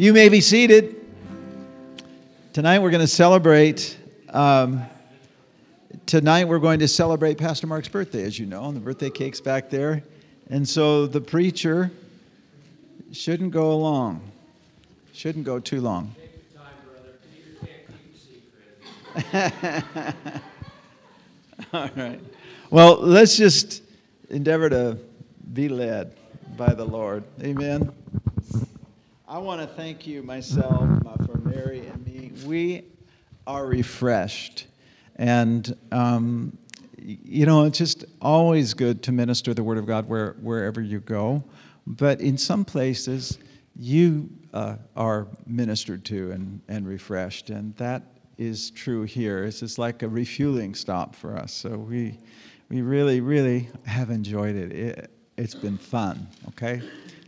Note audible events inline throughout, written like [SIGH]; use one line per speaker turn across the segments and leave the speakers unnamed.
You may be seated. Tonight we're going to celebrate. Um, tonight we're going to celebrate Pastor Mark's birthday, as you know, and the birthday cake's back there. And so the preacher shouldn't go long, shouldn't go too long. [LAUGHS] All right. Well, let's just endeavor to be led by the Lord. Amen. I want to thank you, myself, for Mary and me. We are refreshed. And, um, you know, it's just always good to minister the Word of God where, wherever you go. But in some places, you uh, are ministered to and, and refreshed. And that is true here. It's just like a refueling stop for us. So we, we really, really have enjoyed it. it it's been fun, okay?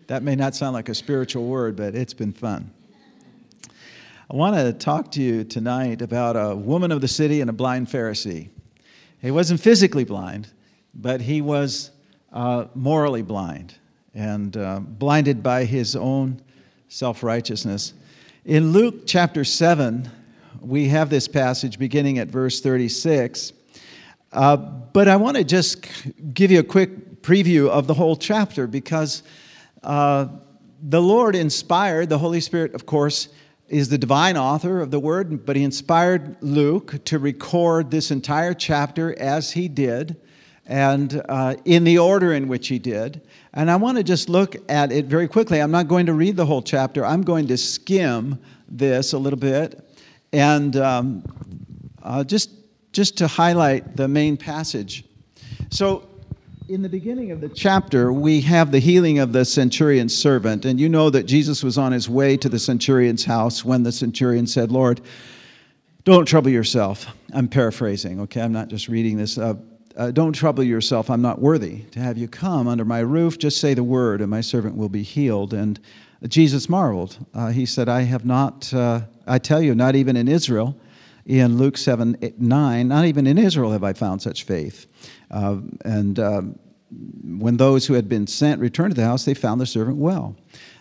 That may not sound like a spiritual word, but it's been fun. I want to talk to you tonight about a woman of the city and a blind Pharisee. He wasn't physically blind, but he was uh, morally blind and uh, blinded by his own self righteousness. In Luke chapter 7, we have this passage beginning at verse 36. Uh, but I want to just give you a quick preview of the whole chapter because uh, the Lord inspired, the Holy Spirit, of course, is the divine author of the word, but he inspired Luke to record this entire chapter as he did and uh, in the order in which he did. And I want to just look at it very quickly. I'm not going to read the whole chapter, I'm going to skim this a little bit and um, uh, just, just to highlight the main passage. So, in the beginning of the chapter, we have the healing of the centurion's servant. And you know that Jesus was on his way to the centurion's house when the centurion said, Lord, don't trouble yourself. I'm paraphrasing, okay? I'm not just reading this. Uh, uh, don't trouble yourself. I'm not worthy to have you come under my roof. Just say the word, and my servant will be healed. And Jesus marveled. Uh, he said, I have not, uh, I tell you, not even in Israel, in Luke 7 9, not even in Israel have I found such faith. Uh, and um, when those who had been sent returned to the house, they found the servant well.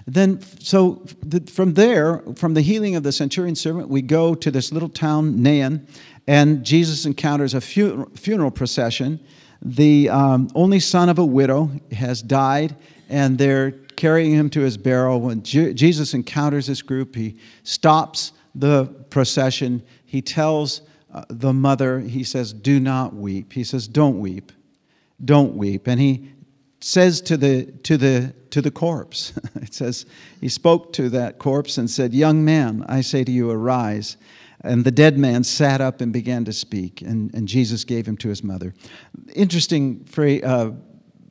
Then, so the, from there, from the healing of the centurion servant, we go to this little town, Nain, and Jesus encounters a fu- funeral procession. The um, only son of a widow has died, and they're carrying him to his burial. When Je- Jesus encounters this group, he stops the procession. He tells uh, the mother, he says, Do not weep. He says, Don't weep. Don't weep. And he says to the, to the, to the corpse, [LAUGHS] it says, He spoke to that corpse and said, Young man, I say to you, arise. And the dead man sat up and began to speak, and, and Jesus gave him to his mother. Interesting phrase, uh,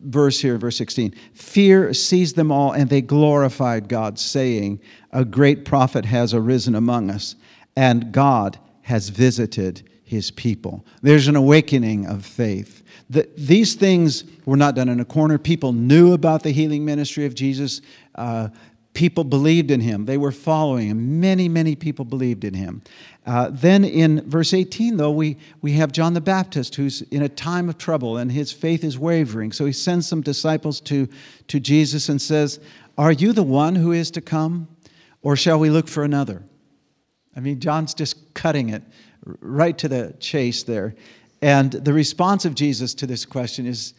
verse here, verse 16. Fear seized them all, and they glorified God, saying, A great prophet has arisen among us, and God has visited his people. There's an awakening of faith. The, these things were not done in a corner. People knew about the healing ministry of Jesus. Uh, people believed in him. They were following him. Many, many people believed in him. Uh, then in verse 18, though, we, we have John the Baptist who's in a time of trouble and his faith is wavering. So he sends some disciples to, to Jesus and says, Are you the one who is to come, or shall we look for another? I mean, John's just cutting it right to the chase there. And the response of Jesus to this question is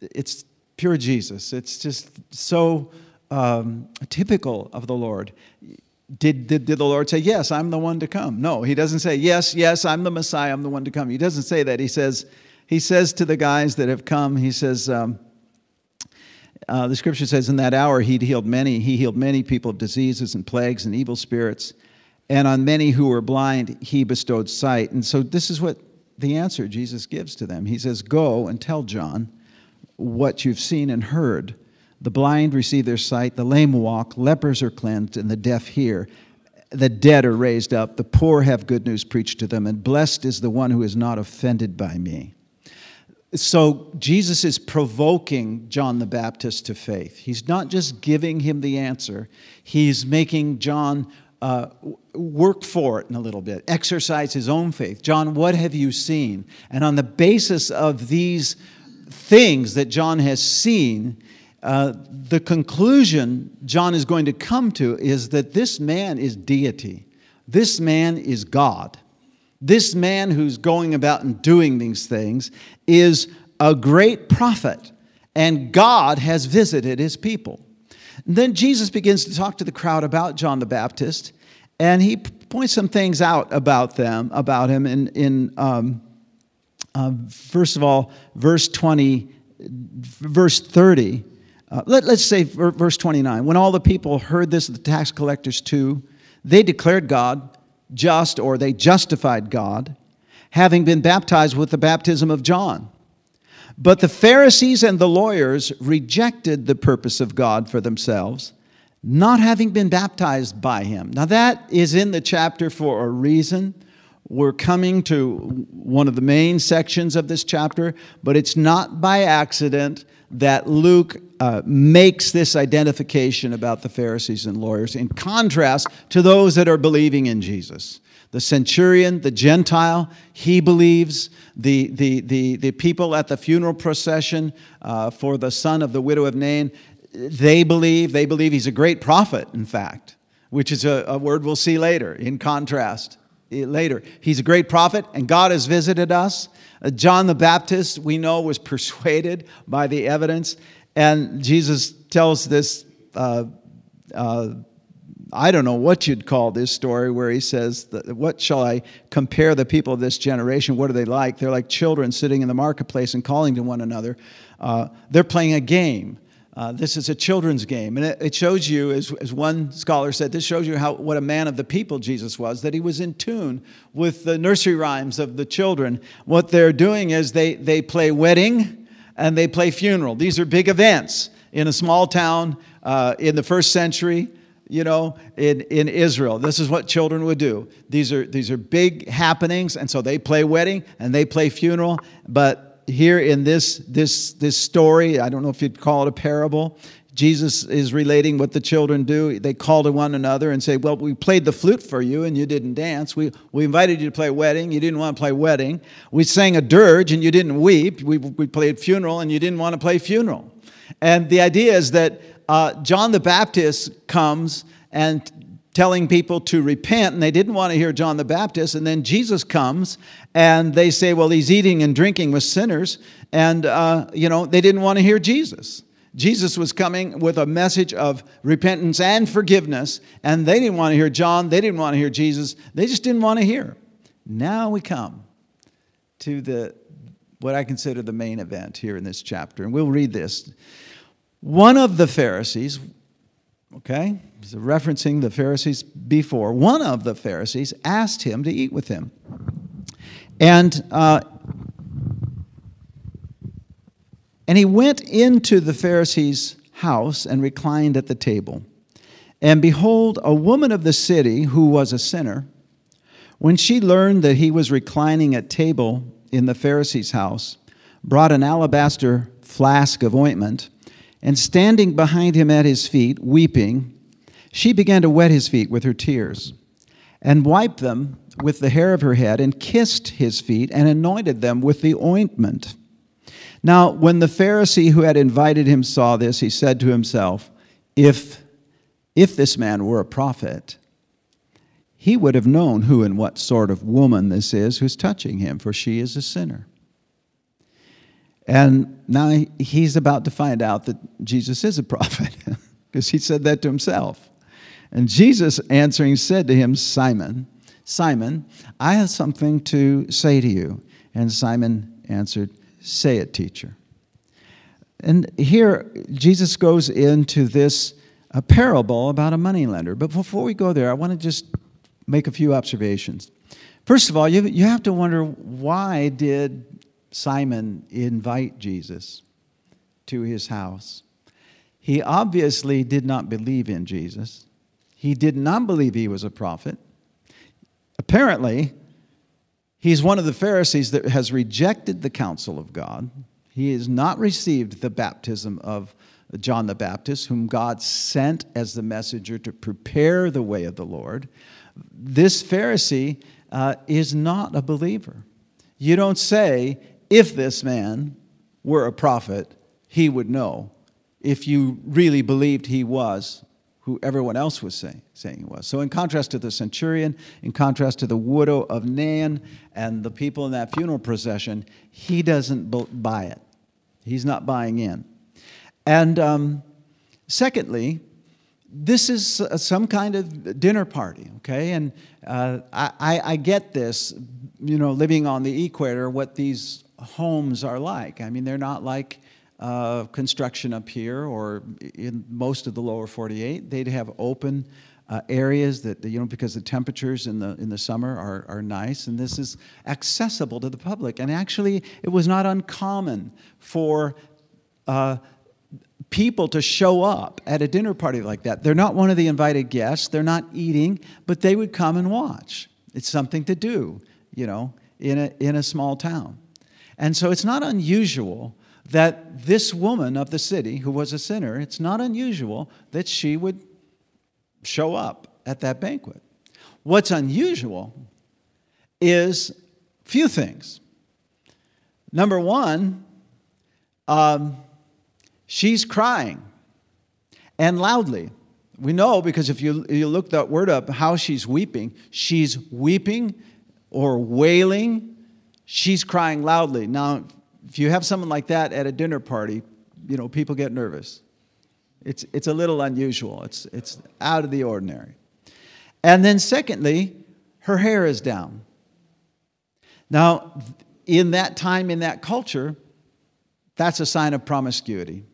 it's pure Jesus. It's just so um, typical of the Lord. Did, did, did the Lord say, Yes, I'm the one to come? No, he doesn't say, Yes, yes, I'm the Messiah, I'm the one to come. He doesn't say that. He says, he says to the guys that have come, He says, um, uh, the scripture says, In that hour he healed many. He healed many people of diseases and plagues and evil spirits and on many who were blind, he bestowed sight. And so this is what the answer Jesus gives to them. He says, Go and tell John what you've seen and heard. The blind receive their sight, the lame walk, lepers are cleansed, and the deaf hear. The dead are raised up, the poor have good news preached to them, and blessed is the one who is not offended by me. So Jesus is provoking John the Baptist to faith. He's not just giving him the answer, he's making John uh, work for it in a little bit, exercise his own faith. John, what have you seen? And on the basis of these things that John has seen, uh, the conclusion John is going to come to is that this man is deity. This man is God. This man who's going about and doing these things is a great prophet, and God has visited his people. And then Jesus begins to talk to the crowd about John the Baptist, and he points some things out about them, about him in, in um, uh, first of all, verse 20, verse 30. Uh, let, us say verse 29. When all the people heard this, the tax collectors too, they declared God just, or they justified God, having been baptized with the baptism of John. But the Pharisees and the lawyers rejected the purpose of God for themselves, not having been baptized by him. Now, that is in the chapter for a reason. We're coming to one of the main sections of this chapter, but it's not by accident that Luke uh, makes this identification about the Pharisees and lawyers in contrast to those that are believing in Jesus. The centurion, the Gentile, he believes. The, the, the, the people at the funeral procession uh, for the son of the widow of Nain, they believe. They believe he's a great prophet, in fact, which is a, a word we'll see later in contrast. Eh, later, he's a great prophet, and God has visited us. Uh, John the Baptist, we know, was persuaded by the evidence, and Jesus tells this. Uh, uh, I don't know what you'd call this story where he says, What shall I compare the people of this generation? What are they like? They're like children sitting in the marketplace and calling to one another. Uh, they're playing a game. Uh, this is a children's game. And it, it shows you, as, as one scholar said, this shows you how, what a man of the people Jesus was, that he was in tune with the nursery rhymes of the children. What they're doing is they, they play wedding and they play funeral. These are big events in a small town uh, in the first century you know, in, in Israel. This is what children would do. These are, these are big happenings, and so they play wedding and they play funeral. But here in this, this, this story, I don't know if you'd call it a parable, Jesus is relating what the children do. They call to one another and say, Well, we played the flute for you and you didn't dance. We, we invited you to play wedding. You didn't want to play wedding. We sang a dirge and you didn't weep. We, we played funeral and you didn't want to play funeral. And the idea is that uh, John the Baptist comes and telling people to repent, and they didn't want to hear John the Baptist. And then Jesus comes, and they say, "Well, he's eating and drinking with sinners," and uh, you know they didn't want to hear Jesus. Jesus was coming with a message of repentance and forgiveness, and they didn't want to hear John. They didn't want to hear Jesus. They just didn't want to hear. Now we come to the what I consider the main event here in this chapter, and we'll read this. One of the Pharisees, okay, so referencing the Pharisees before, one of the Pharisees asked him to eat with him. And, uh, and he went into the Pharisee's house and reclined at the table. And behold, a woman of the city who was a sinner, when she learned that he was reclining at table in the Pharisee's house, brought an alabaster flask of ointment and standing behind him at his feet, weeping, she began to wet his feet with her tears, and wiped them with the hair of her head, and kissed his feet, and anointed them with the ointment. Now, when the Pharisee who had invited him saw this, he said to himself, If, if this man were a prophet, he would have known who and what sort of woman this is who's touching him, for she is a sinner. And now he's about to find out that Jesus is a prophet [LAUGHS] because he said that to himself. And Jesus answering said to him, Simon, Simon, I have something to say to you. And Simon answered, Say it, teacher. And here Jesus goes into this a parable about a moneylender. But before we go there, I want to just make a few observations. First of all, you, you have to wonder why did Simon invite Jesus to his house. He obviously did not believe in Jesus. He did not believe he was a prophet. Apparently, he's one of the Pharisees that has rejected the counsel of God. He has not received the baptism of John the Baptist, whom God sent as the messenger to prepare the way of the Lord. This Pharisee uh, is not a believer. You don't say, if this man were a prophet, he would know if you really believed he was who everyone else was saying, saying he was. So, in contrast to the centurion, in contrast to the widow of Nain and the people in that funeral procession, he doesn't buy it. He's not buying in. And um, secondly, this is some kind of dinner party, okay? And uh, I, I get this, you know, living on the equator, what these homes are like. I mean, they're not like uh, construction up here or in most of the lower 48. They'd have open uh, areas that, you know, because the temperatures in the, in the summer are, are nice, and this is accessible to the public. And actually, it was not uncommon for uh, people to show up at a dinner party like that. They're not one of the invited guests, they're not eating, but they would come and watch. It's something to do, you know, in a, in a small town. And so it's not unusual that this woman of the city, who was a sinner, it's not unusual that she would show up at that banquet. What's unusual is few things. Number one, um, she's crying and loudly. We know because if you, you look that word up, how she's weeping, she's weeping or wailing, she's crying loudly. Now, if you have someone like that at a dinner party, you know, people get nervous. It's, it's a little unusual, it's, it's out of the ordinary. And then, secondly, her hair is down. Now, in that time, in that culture, that's a sign of promiscuity.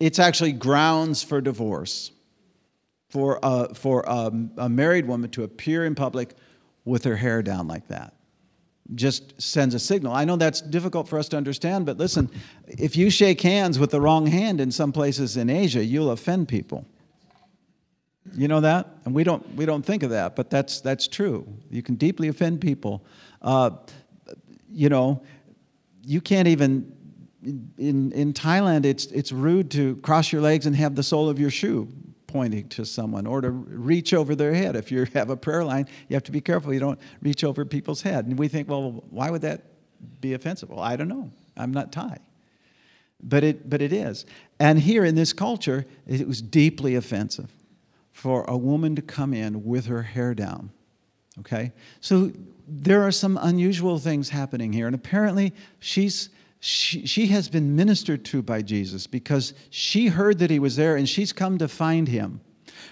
It's actually grounds for divorce for, a, for a, a married woman to appear in public with her hair down like that just sends a signal. I know that's difficult for us to understand, but listen, if you shake hands with the wrong hand in some places in Asia, you'll offend people. You know that? And we don't, we don't think of that, but that's, that's true. You can deeply offend people. Uh, you know, you can't even, in, in Thailand, it's, it's rude to cross your legs and have the sole of your shoe pointing to someone or to reach over their head. If you have a prayer line, you have to be careful you don't reach over people's head. And we think, well, why would that be offensive? Well, I don't know. I'm not Thai. But it, but it is. And here in this culture, it was deeply offensive for a woman to come in with her hair down. Okay? So there are some unusual things happening here. And apparently, she's she, has been ministered to by Jesus because she heard that he was there and she's come to find him.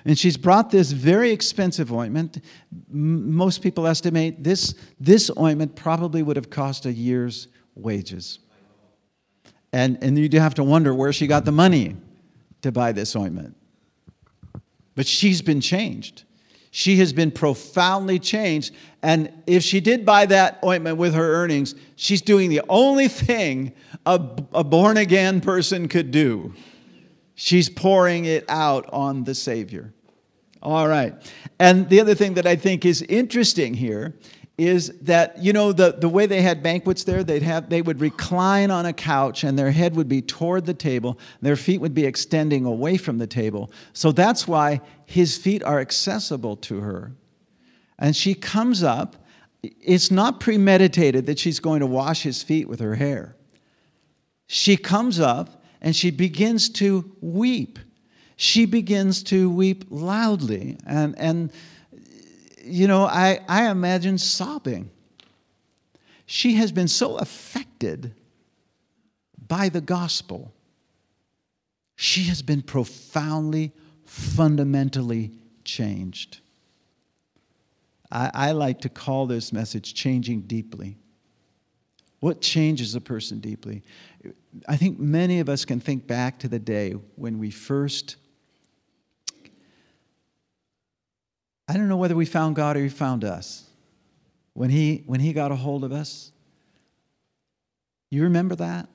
And she's brought this very expensive ointment. Most people estimate this, this ointment probably would have cost a year's wages. And, and you do have to wonder where she got the money to buy this ointment. But she's been changed. She has been profoundly changed. And if she did buy that ointment with her earnings, she's doing the only thing a, a born again person could do. She's pouring it out on the Savior. All right. And the other thing that I think is interesting here is that you know the, the way they had banquets there they'd have they would recline on a couch and their head would be toward the table. Their feet would be extending away from the table. So that's why his feet are accessible to her. And she comes up. It's not premeditated that she's going to wash his feet with her hair. She comes up and she begins to weep. She begins to weep loudly. And and you know, I, I imagine sobbing. She has been so affected by the gospel. She has been profoundly, fundamentally changed. I, I like to call this message changing deeply. What changes a person deeply? I think many of us can think back to the day when we first I don't know whether we found God or He found us. When He, when he got a hold of us, you remember that?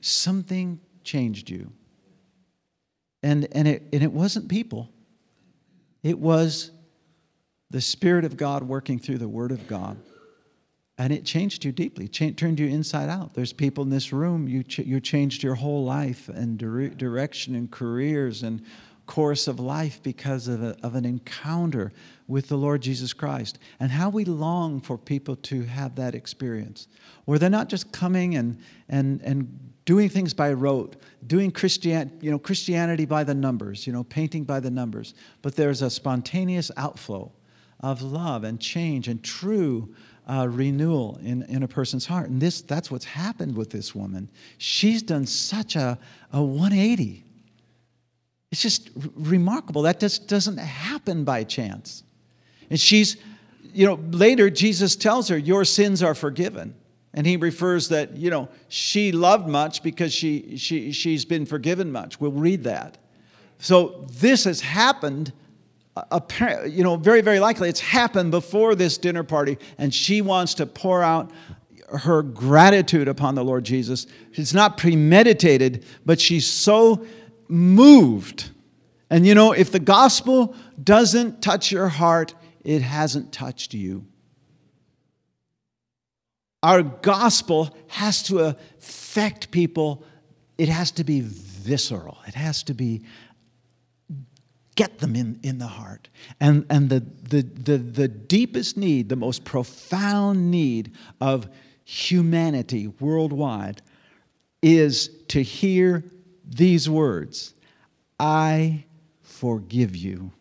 Something changed you. And, and, it, and it wasn't people, it was the Spirit of God working through the Word of God. And it changed you deeply, turned you inside out. There's people in this room, you, ch- you changed your whole life and dire- direction and careers and course of life because of, a, of an encounter with the Lord Jesus Christ. And how we long for people to have that experience, where they're not just coming and, and, and doing things by rote, doing Christian, you know, Christianity by the numbers, you know, painting by the numbers, but there's a spontaneous outflow of love and change and true uh, renewal in, in a person's heart. And this, that's what's happened with this woman. She's done such a, a 180. It's just remarkable. That just doesn't happen by chance. And she's, you know, later Jesus tells her, Your sins are forgiven. And he refers that, you know, she loved much because she, she, she's been forgiven much. We'll read that. So this has happened, uh, you know, very, very likely it's happened before this dinner party, and she wants to pour out her gratitude upon the Lord Jesus. It's not premeditated, but she's so moved. And you know, if the gospel doesn't touch your heart, it hasn't touched you. Our gospel has to affect people, it has to be visceral, it has to be get them in, in the heart. And, and the, the, the, the deepest need, the most profound need of humanity worldwide is to hear these words I forgive you.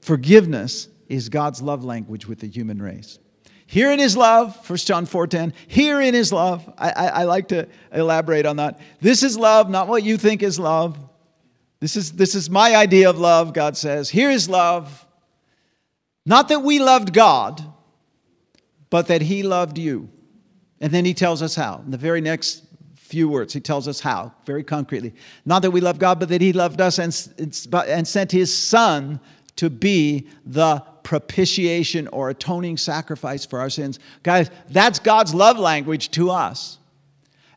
Forgiveness is God's love language with the human race. Herein is love, 1 John 4.10. Herein is love. I, I, I, like to elaborate on that. This is love, not what you think is love. This is, this is my idea of love, God says. Here is love. Not that we loved God, but that He loved you. And then He tells us how. In the very next few words, He tells us how, very concretely. Not that we love God, but that He loved us and, and sent His Son to be the propitiation or atoning sacrifice for our sins. Guys, that's God's love language to us.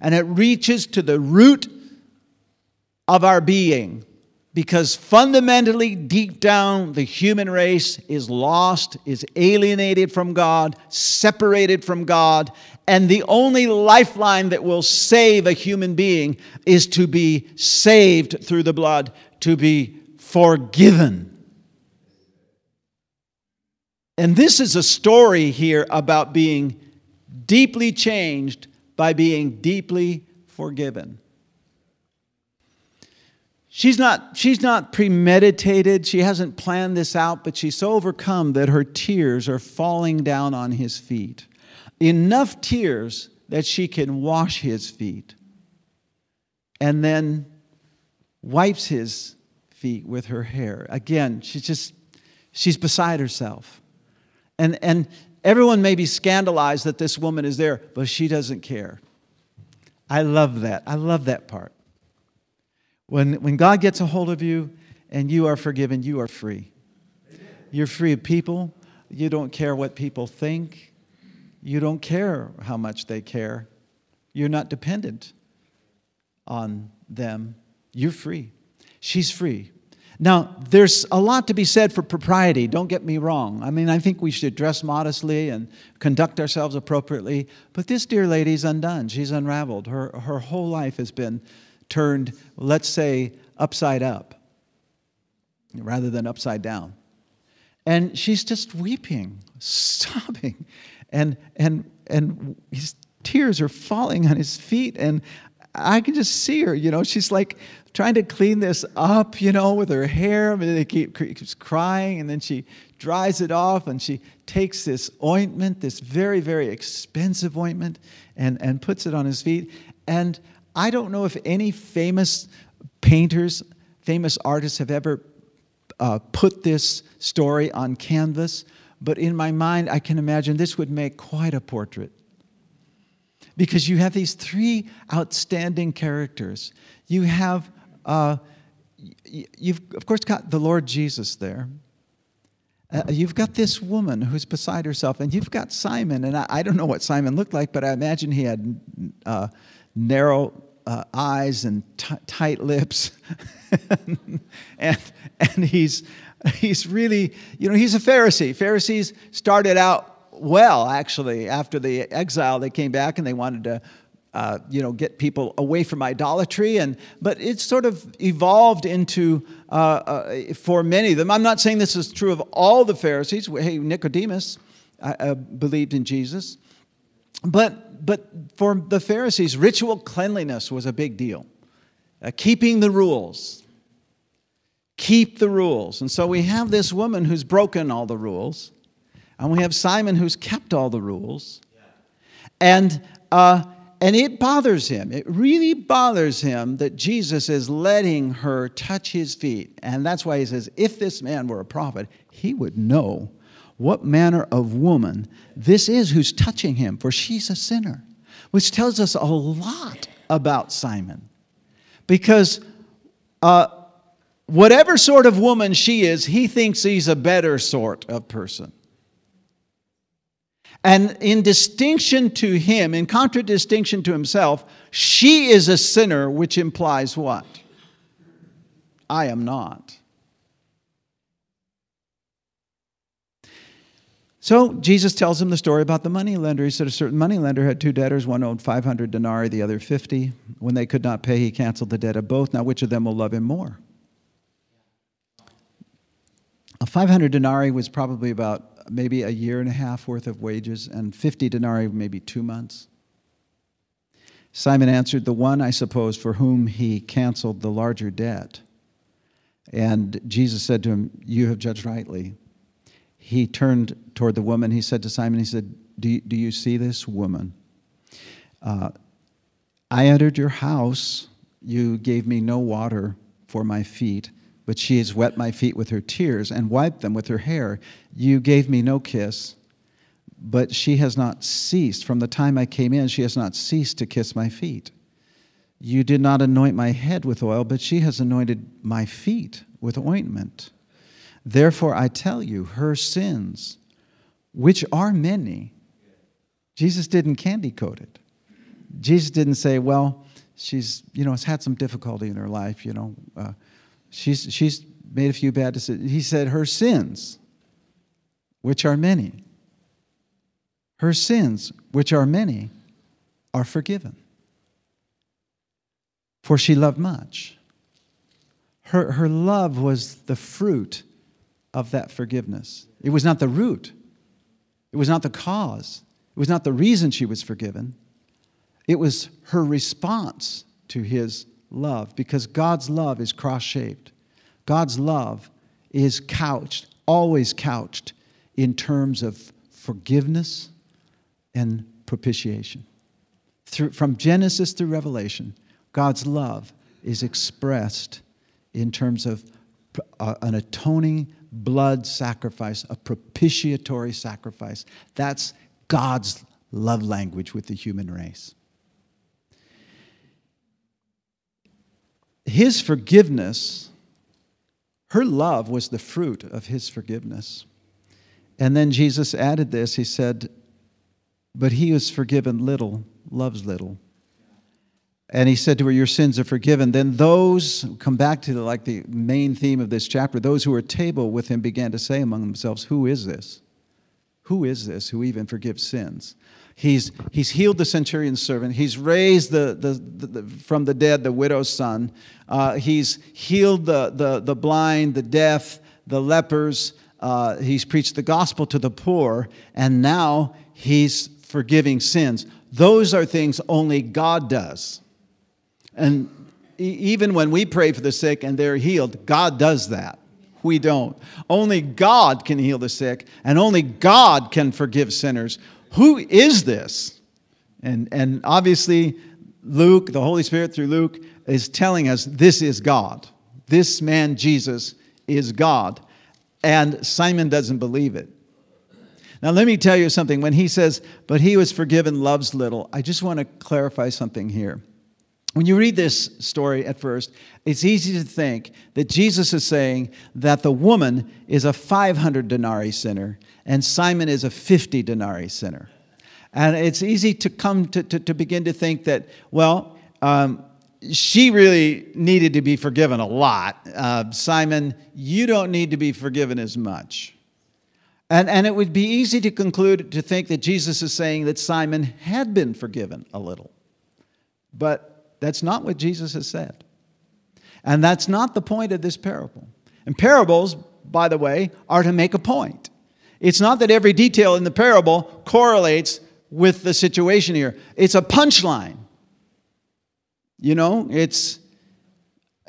And it reaches to the root of our being because fundamentally, deep down, the human race is lost, is alienated from God, separated from God, and the only lifeline that will save a human being is to be saved through the blood, to be forgiven. And this is a story here about being deeply changed by being deeply forgiven. She's not, she's not premeditated. She hasn't planned this out, but she's so overcome that her tears are falling down on his feet. Enough tears that she can wash his feet and then wipes his feet with her hair. Again, she's just, she's beside herself. And, and everyone may be scandalized that this woman is there, but she doesn't care. I love that. I love that part. When, when God gets a hold of you and you are forgiven, you are free. You're free of people. You don't care what people think. You don't care how much they care. You're not dependent on them. You're free. She's free. Now, there's a lot to be said for propriety, don't get me wrong. I mean, I think we should dress modestly and conduct ourselves appropriately. But this dear lady's undone. She's unraveled. Her, her whole life has been turned, let's say, upside up rather than upside down. And she's just weeping, [LAUGHS] sobbing, and, and, and his tears are falling on his feet. And I can just see her, you know, she's like trying to clean this up, you know, with her hair. I mean, it keeps crying, and then she dries it off, and she takes this ointment, this very, very expensive ointment, and, and puts it on his feet. And I don't know if any famous painters, famous artists have ever uh, put this story on canvas, but in my mind, I can imagine this would make quite a portrait because you have these three outstanding characters. You have, uh, you've of course got the Lord Jesus there. Uh, you've got this woman who's beside herself, and you've got Simon. And I, I don't know what Simon looked like, but I imagine he had uh, narrow uh, eyes and t- tight lips, [LAUGHS] and and he's he's really you know he's a Pharisee. Pharisees started out well, actually. After the exile, they came back and they wanted to uh, you know, get people away from idolatry. And, but it's sort of evolved into, uh, uh, for many of them, I'm not saying this is true of all the Pharisees. Hey, Nicodemus uh, believed in Jesus. But, but for the Pharisees, ritual cleanliness was a big deal. Uh, keeping the rules. Keep the rules. And so we have this woman who's broken all the rules, and we have Simon who's kept all the rules. And uh, and it bothers him. It really bothers him that Jesus is letting her touch his feet. And that's why he says, if this man were a prophet, he would know what manner of woman this is who's touching him, for she's a sinner, which tells us a lot about Simon. Because uh, whatever sort of woman she is, he thinks he's a better sort of person. And in distinction to him, in contradistinction to himself, she is a sinner, which implies what? I am not. So Jesus tells him the story about the money lender. He said a certain money lender had two debtors. One owed 500 denarii, the other 50. When they could not pay, he canceled the debt of both. Now, which of them will love him more? A 500 denarii was probably about maybe a year and a half worth of wages, and 50 denarii, maybe two months. Simon answered, The one, I suppose, for whom he canceled the larger debt. And Jesus said to him, You have judged rightly. He turned toward the woman. He said to Simon, He said, Do do you see this woman? Uh, I entered your house. You gave me no water for my feet but she has wet my feet with her tears and wiped them with her hair. You gave me no kiss, but she has not ceased. From the time I came in, she has not ceased to kiss my feet. You did not anoint my head with oil, but she has anointed my feet with ointment. Therefore, I tell you, her sins, which are many, Jesus didn't candy coat it. Jesus didn't say, well, she's, you know, has had some difficulty in her life, you know. Uh, She's, she's made a few bad decisions. He said, Her sins, which are many, her sins, which are many, are forgiven. For she loved much. Her, her love was the fruit of that forgiveness. It was not the root, it was not the cause, it was not the reason she was forgiven. It was her response to his love because God's love is cross shaped. God's love is couched, always couched, in terms of forgiveness and propitiation. Through, from Genesis through Revelation, God's love is expressed in terms of uh, an atoning blood sacrifice, a propitiatory sacrifice. That's God's love language with the human race. his forgiveness, her love was the fruit of his forgiveness. And then Jesus added this He said, But he who is forgiven little loves little. And he said to her, Your sins are forgiven. Then those, come back to the, like the main theme of this chapter, those who were at table with him began to say among themselves, Who is this? Who is this who even forgives sins? He's, he's healed the centurion's servant. He's raised the, the, the, the from the dead the widow's son. Uh, he's healed the, the, the blind, the deaf, the lepers. Uh, he's preached the gospel to the poor. And now he's forgiving sins. Those are things only God does. And even when we pray for the sick and they're healed, God does that. We don't. Only God can heal the sick, and only God can forgive sinners. Who is this? And, and obviously, Luke, the Holy Spirit through Luke, is telling us this is God. This man, Jesus, is God. And Simon doesn't believe it. Now, let me tell you something. When he says, but he was forgiven, loves little, I just want to clarify something here. When you read this story at first, it's easy to think that Jesus is saying that the woman is a 500 denarii sinner and Simon is a 50 denarii sinner. And it's easy to come to, to, to begin to think that, well, um, she really needed to be forgiven a lot. Uh, Simon, you don't need to be forgiven as much. And, and it would be easy to conclude to think that Jesus is saying that Simon had been forgiven a little. But that's not what Jesus has said. And that's not the point of this parable. And parables, by the way, are to make a point. It's not that every detail in the parable correlates with the situation here, it's a punchline. You know, it's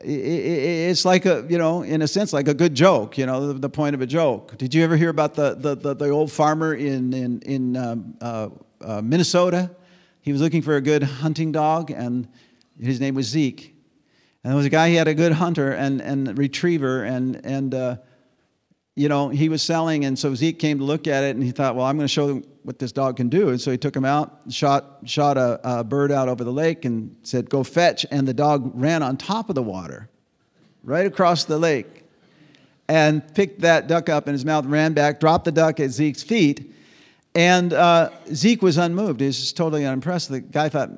it's like a you know in a sense like a good joke you know the, point of a joke did you ever hear about the the, the, the old farmer in in, in um, uh, uh, minnesota he was looking for a good hunting dog and his name was zeke and there was a guy he had a good hunter and and retriever and and uh, you know he was selling and so zeke came to look at it and he thought well i'm going to show them what this dog can do. And so he took him out, shot, shot a, a bird out over the lake, and said, Go fetch. And the dog ran on top of the water, right across the lake, and picked that duck up in his mouth, ran back, dropped the duck at Zeke's feet. And uh, Zeke was unmoved. He was just totally unimpressed. The guy thought,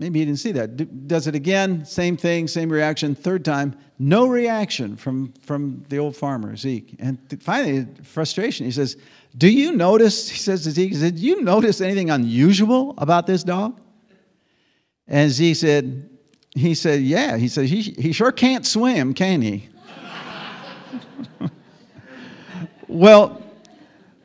maybe he didn't see that. Does it again, same thing, same reaction. Third time, no reaction from, from the old farmer, Zeke. And finally, frustration. He says, do you notice, he says to Zeke, did you notice anything unusual about this dog? And Zeke said, he said, yeah. He said, he, he sure can't swim, can he? [LAUGHS] well,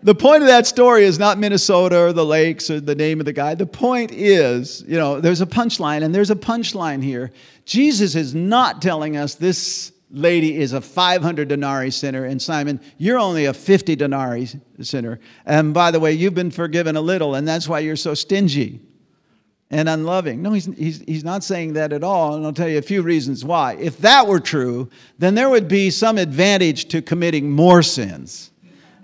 the point of that story is not Minnesota or the lakes or the name of the guy. The point is, you know, there's a punchline, and there's a punchline here. Jesus is not telling us this lady is a 500 denarii sinner, and Simon, you're only a 50 denarii sinner. And by the way, you've been forgiven a little, and that's why you're so stingy and unloving. No, he's, he's, he's not saying that at all, and I'll tell you a few reasons why. If that were true, then there would be some advantage to committing more sins.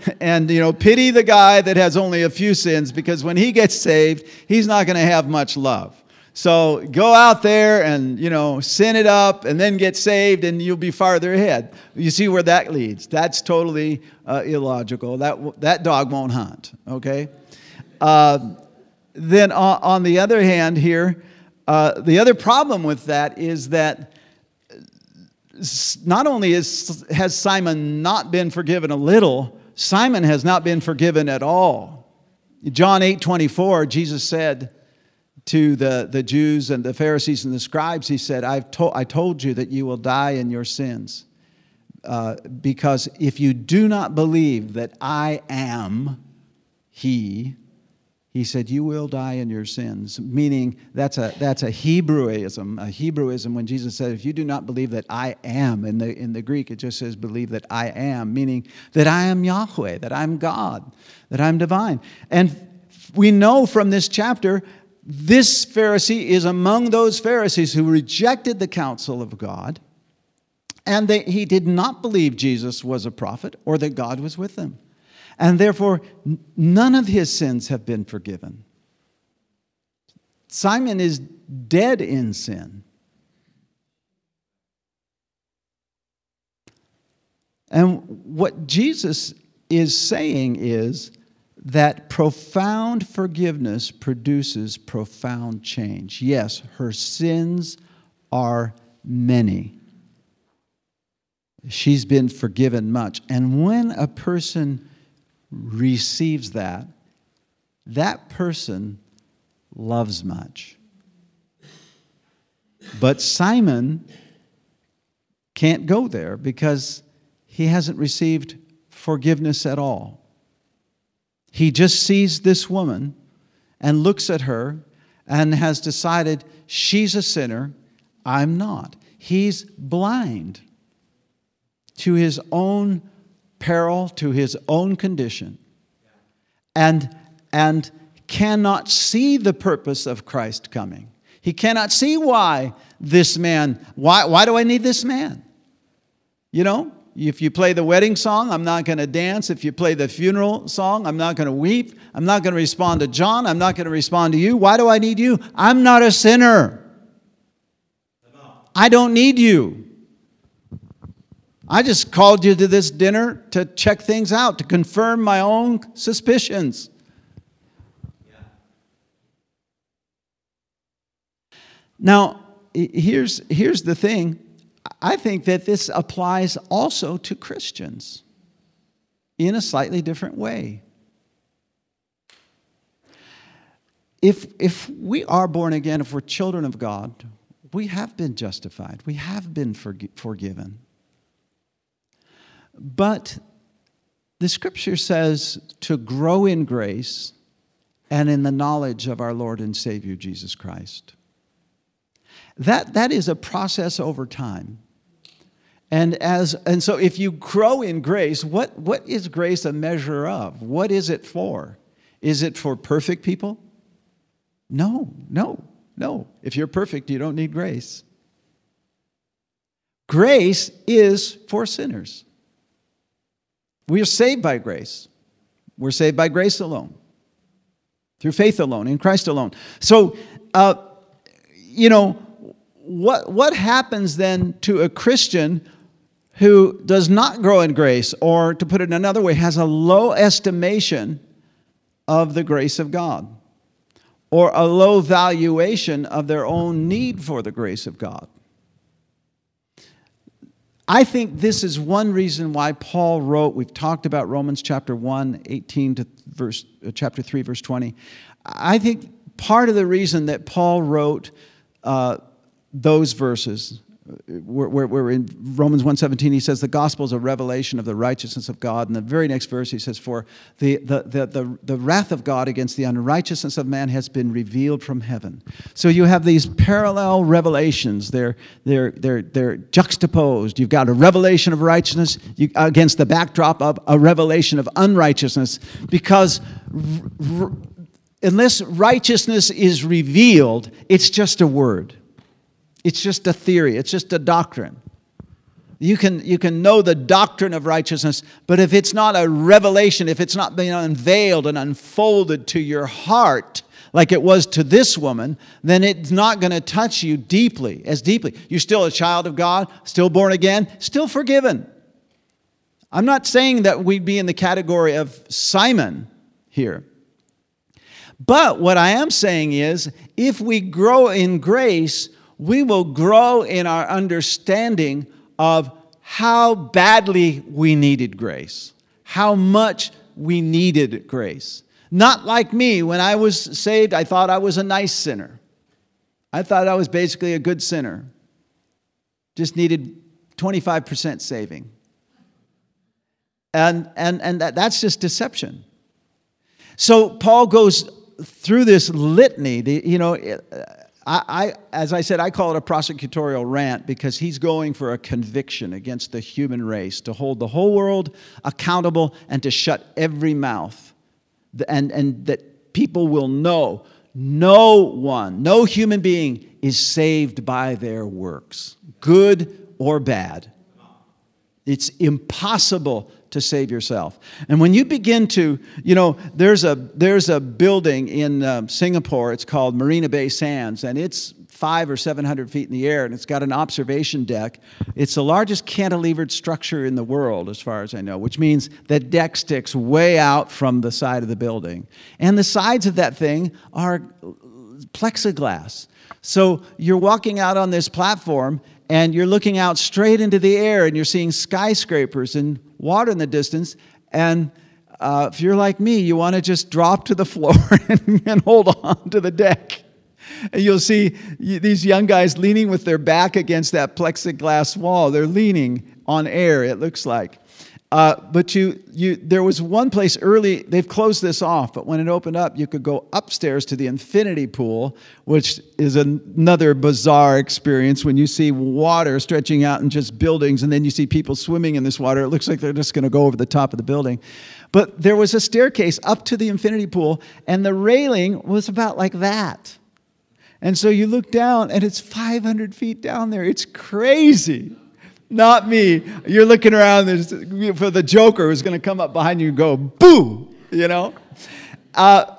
[LAUGHS] And, you know, pity the guy that has only a few sins because when he gets saved, he's not going to have much love. So go out there and, you know, sin it up and then get saved and you'll be farther ahead. You see where that leads. That's totally uh, illogical. That, that dog won't hunt, okay? Uh, then on, on, the other hand here, uh, the other problem with that is that not only is, has Simon not been forgiven a little, Simon has not been forgiven at all. John 8 24, Jesus said, to the, the Jews and the Pharisees and the scribes, he said, I've to- I told you that you will die in your sins. Uh, because if you do not believe that I am He, he said, You will die in your sins. Meaning, that's a, that's a Hebrewism. A Hebrewism when Jesus said, If you do not believe that I am, in the, in the Greek, it just says, Believe that I am, meaning that I am Yahweh, that I'm God, that I'm divine. And we know from this chapter this Pharisee is among those Pharisees who rejected the counsel of God, and he did not believe Jesus was a prophet or that God was with him. And therefore, none of his sins have been forgiven. Simon is dead in sin. And what Jesus is saying is that profound forgiveness produces profound change. Yes, her sins are many. She's been forgiven much. And when a person receives that, that person loves much. But Simon can't go there because he hasn't received forgiveness at all. He just sees this woman and looks at her and has decided she's a sinner, I'm not. He's blind to his own peril, to his own condition, and, and cannot see the purpose of Christ coming. He cannot see why this man, why, why do I need this man? You know, if you play the wedding song, I'm not going to dance. If you play the funeral song, I'm not going to weep. I'm not going to respond to John. I'm not going to respond to you. Why do I need you? I'm not a sinner. I don't need you. I just called you to this dinner to check things out, to confirm my own suspicions. Now, here's, here's the thing I think that this applies also to Christians in a slightly different way. if, if we are born again, if we're children of God, we have been justified, we have been forg- forgiven. But the scripture says to grow in grace and in the knowledge of our Lord and Savior Jesus Christ. That, that is a process over time. And, as, and so, if you grow in grace, what, what is grace a measure of? What is it for? Is it for perfect people? No, no, no. If you're perfect, you don't need grace. Grace is for sinners. We are saved by grace. We're saved by grace alone, through faith alone, in Christ alone. So, uh, you know, what, what happens then to a Christian who does not grow in grace, or to put it another way, has a low estimation of the grace of God, or a low valuation of their own need for the grace of God? I think this is one reason why Paul wrote, we've talked about Romans chapter 1, 18 to verse, uh, chapter 3, verse 20. I think part of the reason that Paul wrote uh, those verses where, where, in Romans 1.17 he says the gospel is a revelation of the righteousness of God. And the very next verse he says, For the, the, the, the, the wrath of God against the unrighteousness of man has been revealed from heaven. So you have these parallel revelations. They're, they're, they're, they're juxtaposed. You've got a revelation of righteousness against the backdrop of a revelation of unrighteousness because r- r- unless righteousness is revealed, it's just a word. It's just a theory, it's just a doctrine. You can, you can know the doctrine of righteousness, but if it's not a revelation, if it's not being unveiled and unfolded to your heart, like it was to this woman, then it's not going to touch you deeply, as deeply. You're still a child of God, still born again, still forgiven. I'm not saying that we'd be in the category of Simon here. But what I am saying is, if we grow in grace, we will grow in our understanding of how badly we needed grace, how much we needed grace. Not like me, when I was saved, I thought I was a nice sinner. I thought I was basically a good sinner. Just needed 25% saving. And, and, and that, that's just deception. So Paul goes through this litany. The, you know, I, I, as I said, I call it a prosecutorial rant because he's going for a conviction against the human race to hold the whole world accountable and to shut every mouth. And, and that people will know no one, no human being is saved by their works, good or bad. It's impossible to save yourself. And when you begin to, you know, there's a there's a building in um, Singapore. It's called Marina Bay Sands, and it's five or seven hundred feet in the air, and it's got an observation deck. It's the largest cantilevered structure in the world, as far as I know, which means that deck sticks way out from the side of the building, and the sides of that thing are plexiglass. So you're walking out on this platform and you're looking out straight into the air and you're seeing skyscrapers and water in the distance. And uh, if you're like me, you want to just drop to the [LAUGHS] floor and, and hold on to the deck. And you'll see these young guys leaning with their back against that plexiglass wall. They're leaning on air, it looks like. Uh, but you, you, there was one place early, they've closed this off, but when it opened up, you could go upstairs to the infinity pool, which is another bizarre experience when you see water stretching out in just buildings, and then you see people swimming in this water. It looks like they're just going to go over the top of the building. But there was a staircase up to the infinity pool, and the railing was about like that. And so you look down, and it's 500 feet down there. It's crazy not me. You're looking around for the Joker who's going to come up behind you and go, boo, you know? Uh,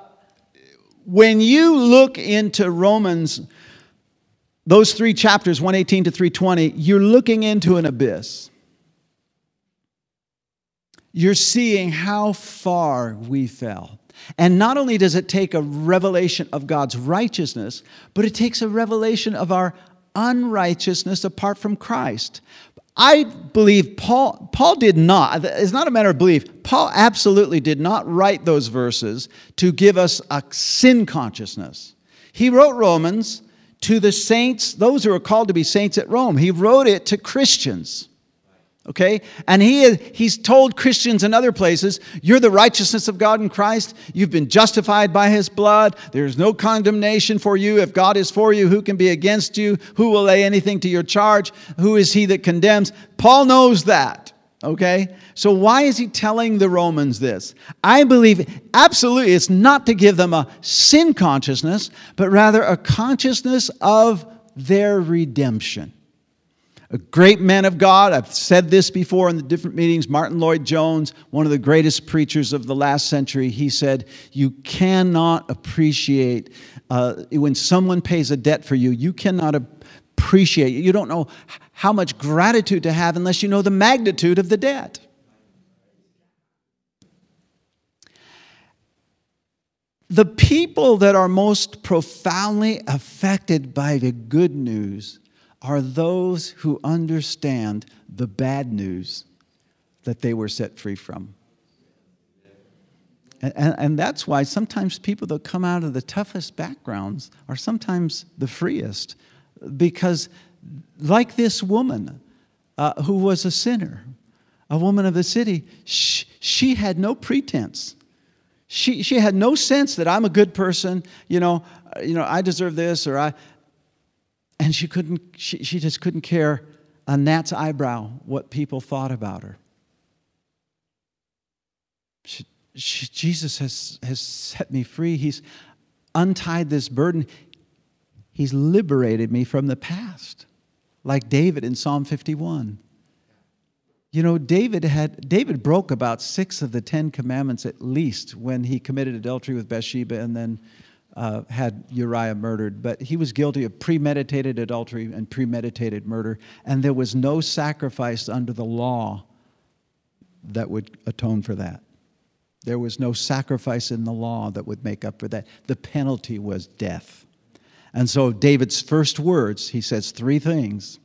when you look into Romans, those three chapters, 118 to 320, you're looking into an abyss. You're seeing how far we fell. And not only does it take a revelation of God's righteousness, but it takes a revelation of our unrighteousness apart from Christ. I believe Paul, Paul did not, it's not a matter of belief. Paul absolutely did not write those verses to give us a sin consciousness. He wrote Romans to the saints, those who are called to be saints at Rome. He wrote it to Christians. Okay? And he, he's told Christians in other places, you're the righteousness of God in Christ. You've been justified by his blood. There's no condemnation for you. If God is for you, who can be against you? Who will lay anything to your charge? Who is he that condemns? Paul knows that. Okay? So why is he telling the Romans this? I believe absolutely it's not to give them a sin consciousness, but rather a consciousness of their redemption a great man of God. I've said this before in the different meetings. Martyn Lloyd-Jones, one of the greatest preachers of the last century, he said, You cannot appreciate uh, when someone pays a debt for you, you cannot appreciate, you don't know how much gratitude to have unless you know the magnitude of the debt. The people that are most profoundly affected by the good news are those who understand the bad news that they were set free from. And, and, and, that's why sometimes people that come out of the toughest backgrounds are sometimes the freest. Because, like this woman uh, who was a sinner, a woman of the city, she, she had no pretense. She, she had no sense that I'm a good person, you know, uh, you know, I deserve this or I, and she couldn't she, she just couldn't care a gnat's eyebrow what people thought about her. She, she, jesus has, has set me free. He's untied this burden. He's liberated me from the past like david in psalm 51 you know david had david broke about six of the ten commandments at least when he committed adultery with bathsheba and then uh, had Uriah murdered, but he was guilty of premeditated adultery and premeditated murder, and there was no sacrifice under the law that would atone for that. There was no sacrifice in the law that would make up for that. The penalty was death. And so, David's first words, he says three things.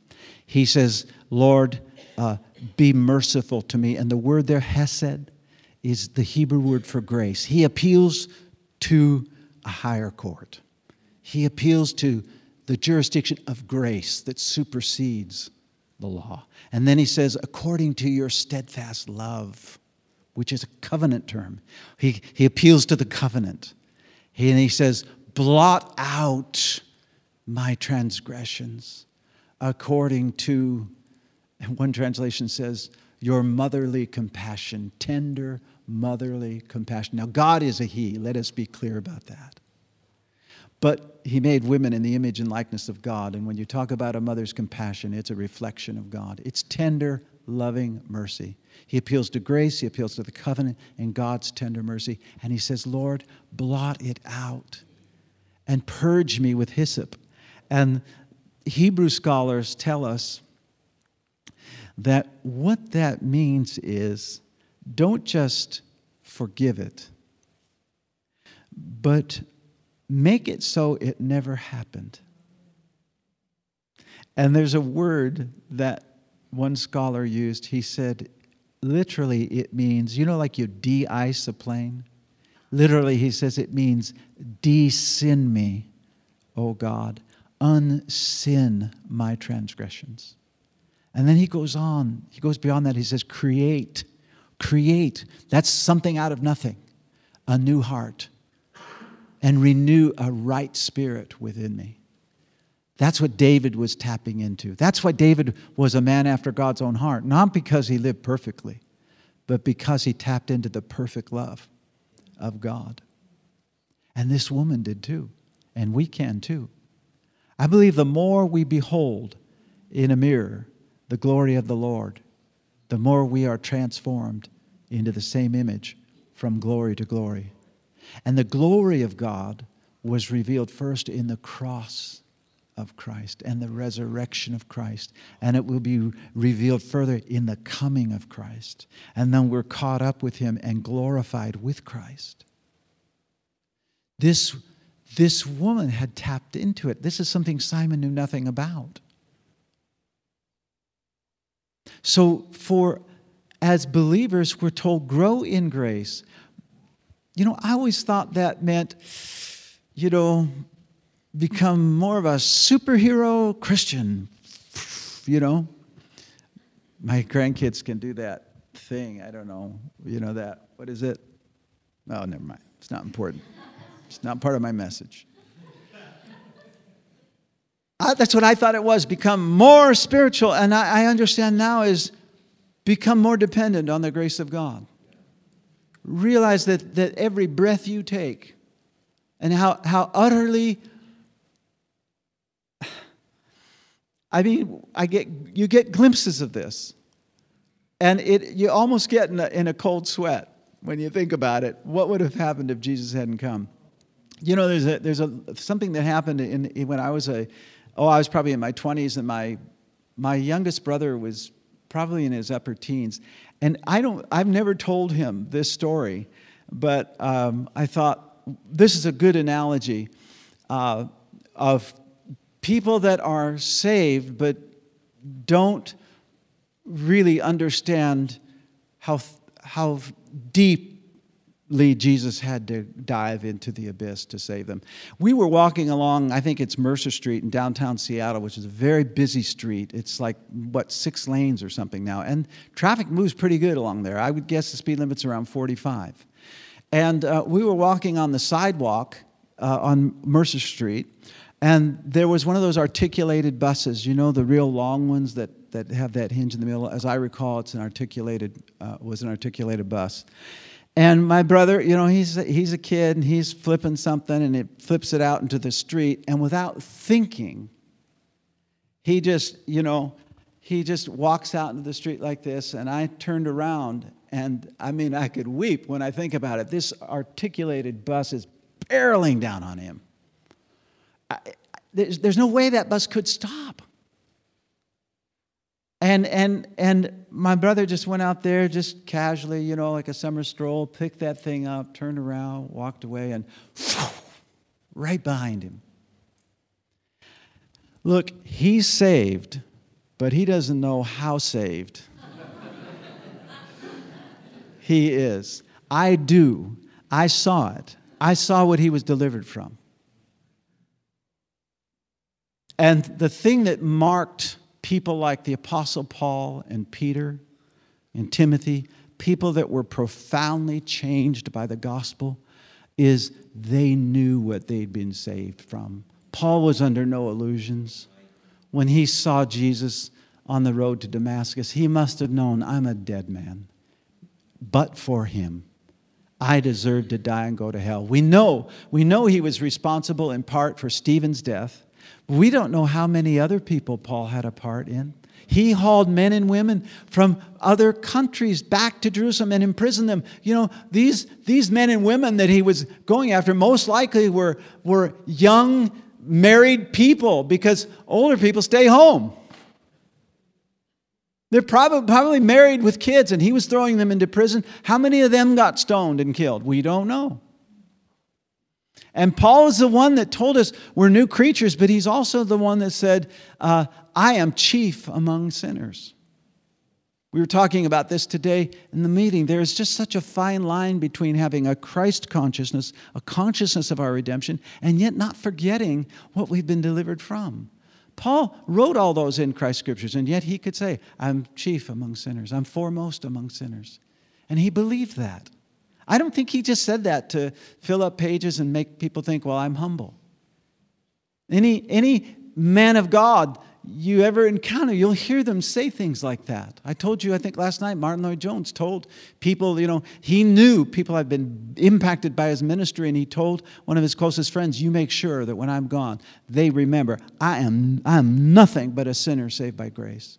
He says, Lord, uh, be merciful to me. And the word there, hesed, is the Hebrew word for grace. He appeals to a higher court. He appeals to the jurisdiction of grace that supersedes the law. And then he says, according to your steadfast love, which is a covenant term, he, he appeals to the covenant. He, and he says, blot out my transgressions according to, And one translation says, your motherly compassion, tender motherly compassion. Now, God is a He. Let us be clear about that. But He made women in the image and likeness of God. And when you talk about a mother's compassion, it's a reflection of God. It's tender, loving mercy. He appeals to grace, He appeals to the covenant and God's tender mercy. And He says, Lord, blot it out and purge me with hyssop. And Hebrew scholars tell us that what that means is don't just forgive it, but make it so it never happened. And there's a word that one scholar used. He said, literally, it means, you know, like you de ice a plane? Literally, he says it means de sin me, O God, unsin my transgressions. And then he goes on, he goes beyond that. He says, create create, that's something out of nothing, a new heart, and renew a right spirit within me. That's what David was tapping into. That's why David was a man after God's own heart, not because he lived perfectly, but because he tapped into the perfect love of God. And this woman did too, and we can too. I believe the more we behold in a mirror the glory of the Lord, the more we are transformed into the same image from glory to glory. And the glory of God was revealed first in the cross of Christ and the resurrection of Christ. And it will be revealed further in the coming of Christ. And then we're caught up with him and glorified with Christ. This, this woman had tapped into it. This is something Simon knew nothing about. So, for as believers, we're told grow in grace. You know, I always thought that meant, you know, become more of a superhero Christian, you know. My grandkids can do that thing. I don't know. You know that. What is it? Oh, never mind. It's not important. It's not part of my message. I, that's what I thought it was become more spiritual. And I, I understand now is become more dependent on the grace of God. Realize that, that every breath you take and how, how utterly I mean, I get you get glimpses of this, and it you almost get in a, in a cold sweat when you think about it. What would have happened if Jesus hadn't come? You know, there's a there's a something that happened in when I was a oh I was probably in my 20s and my my youngest brother was probably in his upper teens, and I don't I've never told him this story, but um, I thought this is a good analogy uh, of people that are saved but don't really understand how, how deeply Jesus had to dive into the abyss to save them. We were walking along, I think it's Mercer Street in downtown Seattle, which is a very busy street. It's like, what, six lanes or something now. And traffic moves pretty good along there. I would guess the speed limit's around 45. And uh, we were walking on the sidewalk uh, on Mercer Street and there was one of those articulated buses, you know, the real long ones that, that have that hinge in the middle. As I recall, it's an articulated, uh, was an articulated bus. And my brother, you know, he's a, he's a kid and he's flipping something and it flips it out into the street. And without thinking, he just, you know, he just walks out into the street like this. And I turned around and I mean, I could weep when I think about it. This articulated bus is barreling down on him there's, there's no way that bus could stop. And, and, and my brother just went out there just casually, you know, like a summer stroll, picked that thing up, turned around, walked away, and [SNIFFS] right behind him. Look, he's saved, but he doesn't know how saved [LAUGHS] he is. I do. I saw it. I saw what he was delivered from. And the thing that marked people like the Apostle Paul and Peter and Timothy, people that were profoundly changed by the gospel, is they knew what they'd been saved from. Paul was under no illusions. When he saw Jesus on the road to Damascus, he must have known, I'm a dead man. But for him, I deserve to die and go to hell. We know, we know he was responsible in part for Stephen's death. We don't know how many other people Paul had a part in. He hauled men and women from other countries back to Jerusalem and imprisoned them. You know, these, these men and women that he was going after most likely were, were young, married people because older people stay home. They're probably, probably married with kids, and he was throwing them into prison. How many of them got stoned and killed? We don't know. And Paul is the one that told us we're new creatures, but he's also the one that said, uh, I am chief among sinners. We were talking about this today in the meeting. There is just such a fine line between having a Christ consciousness, a consciousness of our redemption, and yet not forgetting what we've been delivered from. Paul wrote all those in Christ scriptures, and yet he could say, I'm chief among sinners, I'm foremost among sinners. And he believed that. I don't think he just said that to fill up pages and make people think, well, I'm humble. Any, any man of God you ever encounter, you'll hear them say things like that. I told you, I think last night, Martyn Lloyd-Jones told people, you know, he knew people had been impacted by his ministry, and he told one of his closest friends, You make sure that when I'm gone, they remember, I am, I am nothing but a sinner saved by grace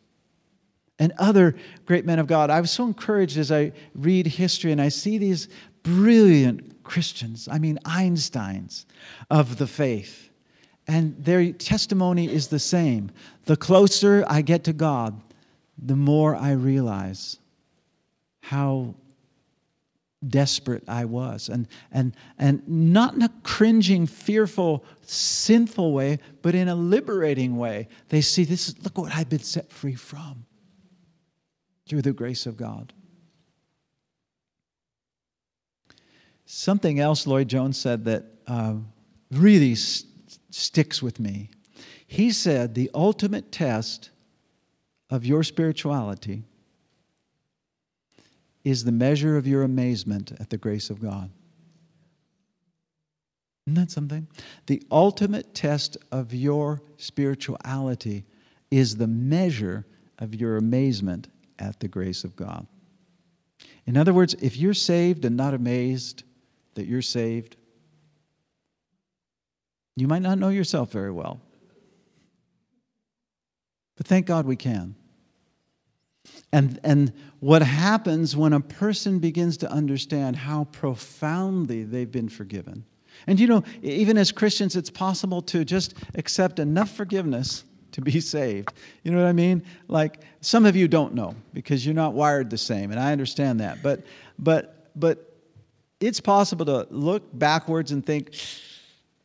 and other great men of God. I was so encouraged as I read history and I see these brilliant Christians, I mean, Einsteins of the faith. And their testimony is the same. The closer I get to God, the more I realize how desperate I was. And, and, and not in a cringing, fearful, sinful way, but in a liberating way. They see this, look what I've been set free from. Through the grace of God. Something else Lloyd Jones said that uh, really st- sticks with me. He said the ultimate test of your spirituality is the measure of your amazement at the grace of God. Isn't that something? The ultimate test of your spirituality is the measure of your amazement at the grace of God. In other words, if you're saved and not amazed that you're saved, you might not know yourself very well. But thank God we can. And, and what happens when a person begins to understand how profoundly they've been forgiven. And you know, even as Christians, it's possible to just accept enough forgiveness to be saved. You know what I mean? Like some of you don't know because you're not wired the same, and I understand that. But but but it's possible to look backwards and think,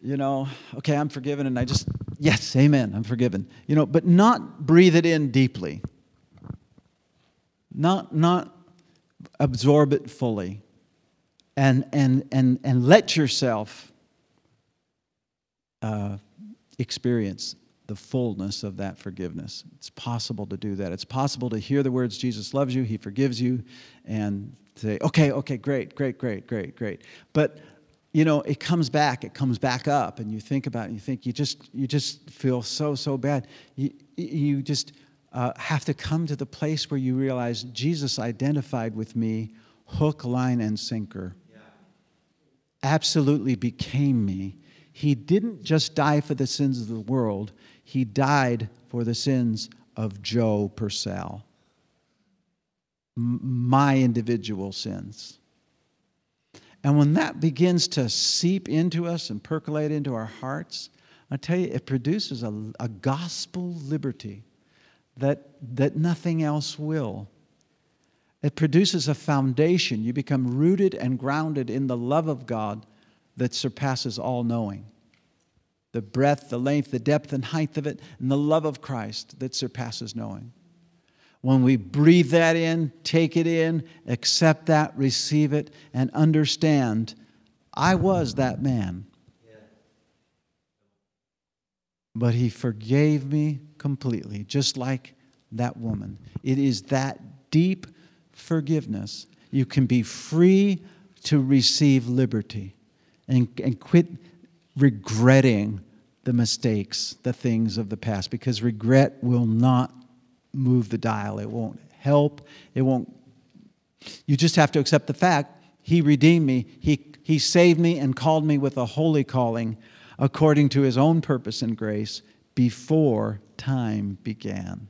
you know, okay, I'm forgiven, and I just yes, amen, I'm forgiven. You know, but not breathe it in deeply not, not absorb it fully and, and, and, and let yourself uh, experience the fullness of that forgiveness. It's possible to do that. It's possible to hear the words, Jesus loves you, He forgives you, and say, okay, okay, great, great, great, great, great. But you know, it comes back, it comes back up, and you think about it, and you think you just you just feel so, so bad. You, you just uh, have to come to the place where you realize Jesus identified with me hook, line, and sinker. Absolutely became me. He didn't just die for the sins of the world, He died for the sins of Joe Purcell, my individual sins. And when that begins to seep into us and percolate into our hearts, I tell you, it produces a, a gospel liberty that, that nothing else will. It produces a foundation. You become rooted and grounded in the love of God that surpasses all knowing. The breadth, the length, the depth, and height of it, and the love of Christ that surpasses knowing. When we breathe that in, take it in, accept that, receive it, and understand, I was that man. But he forgave me completely, just like that woman. It is that deep forgiveness. You can be free to receive liberty and, and quit regretting the mistakes, the things of the past, because regret will not move the dial. It won't help. It won't. You just have to accept the fact He redeemed me, He, he saved me, and called me with a holy calling according to His own purpose and grace before time began.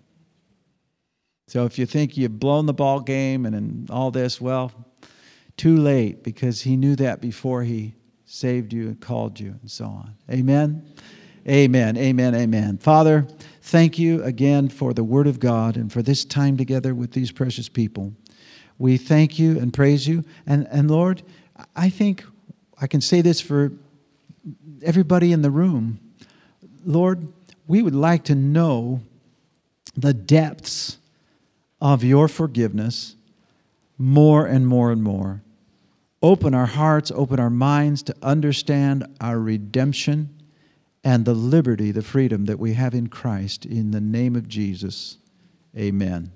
So if you think you've blown the ball game and, and all this, well, too late because he knew that before he saved you and called you and so on. Amen. Amen. Amen. Amen. Father, thank you again for the word of God and for this time together with these precious people. We thank you and praise you. And, and Lord, I think I can say this for everybody in the room. Lord, we would like to know the depths of your forgiveness more and more and more. Open our hearts, open our minds to understand our redemption and the liberty, the freedom that we have in Christ. In the name of Jesus, amen.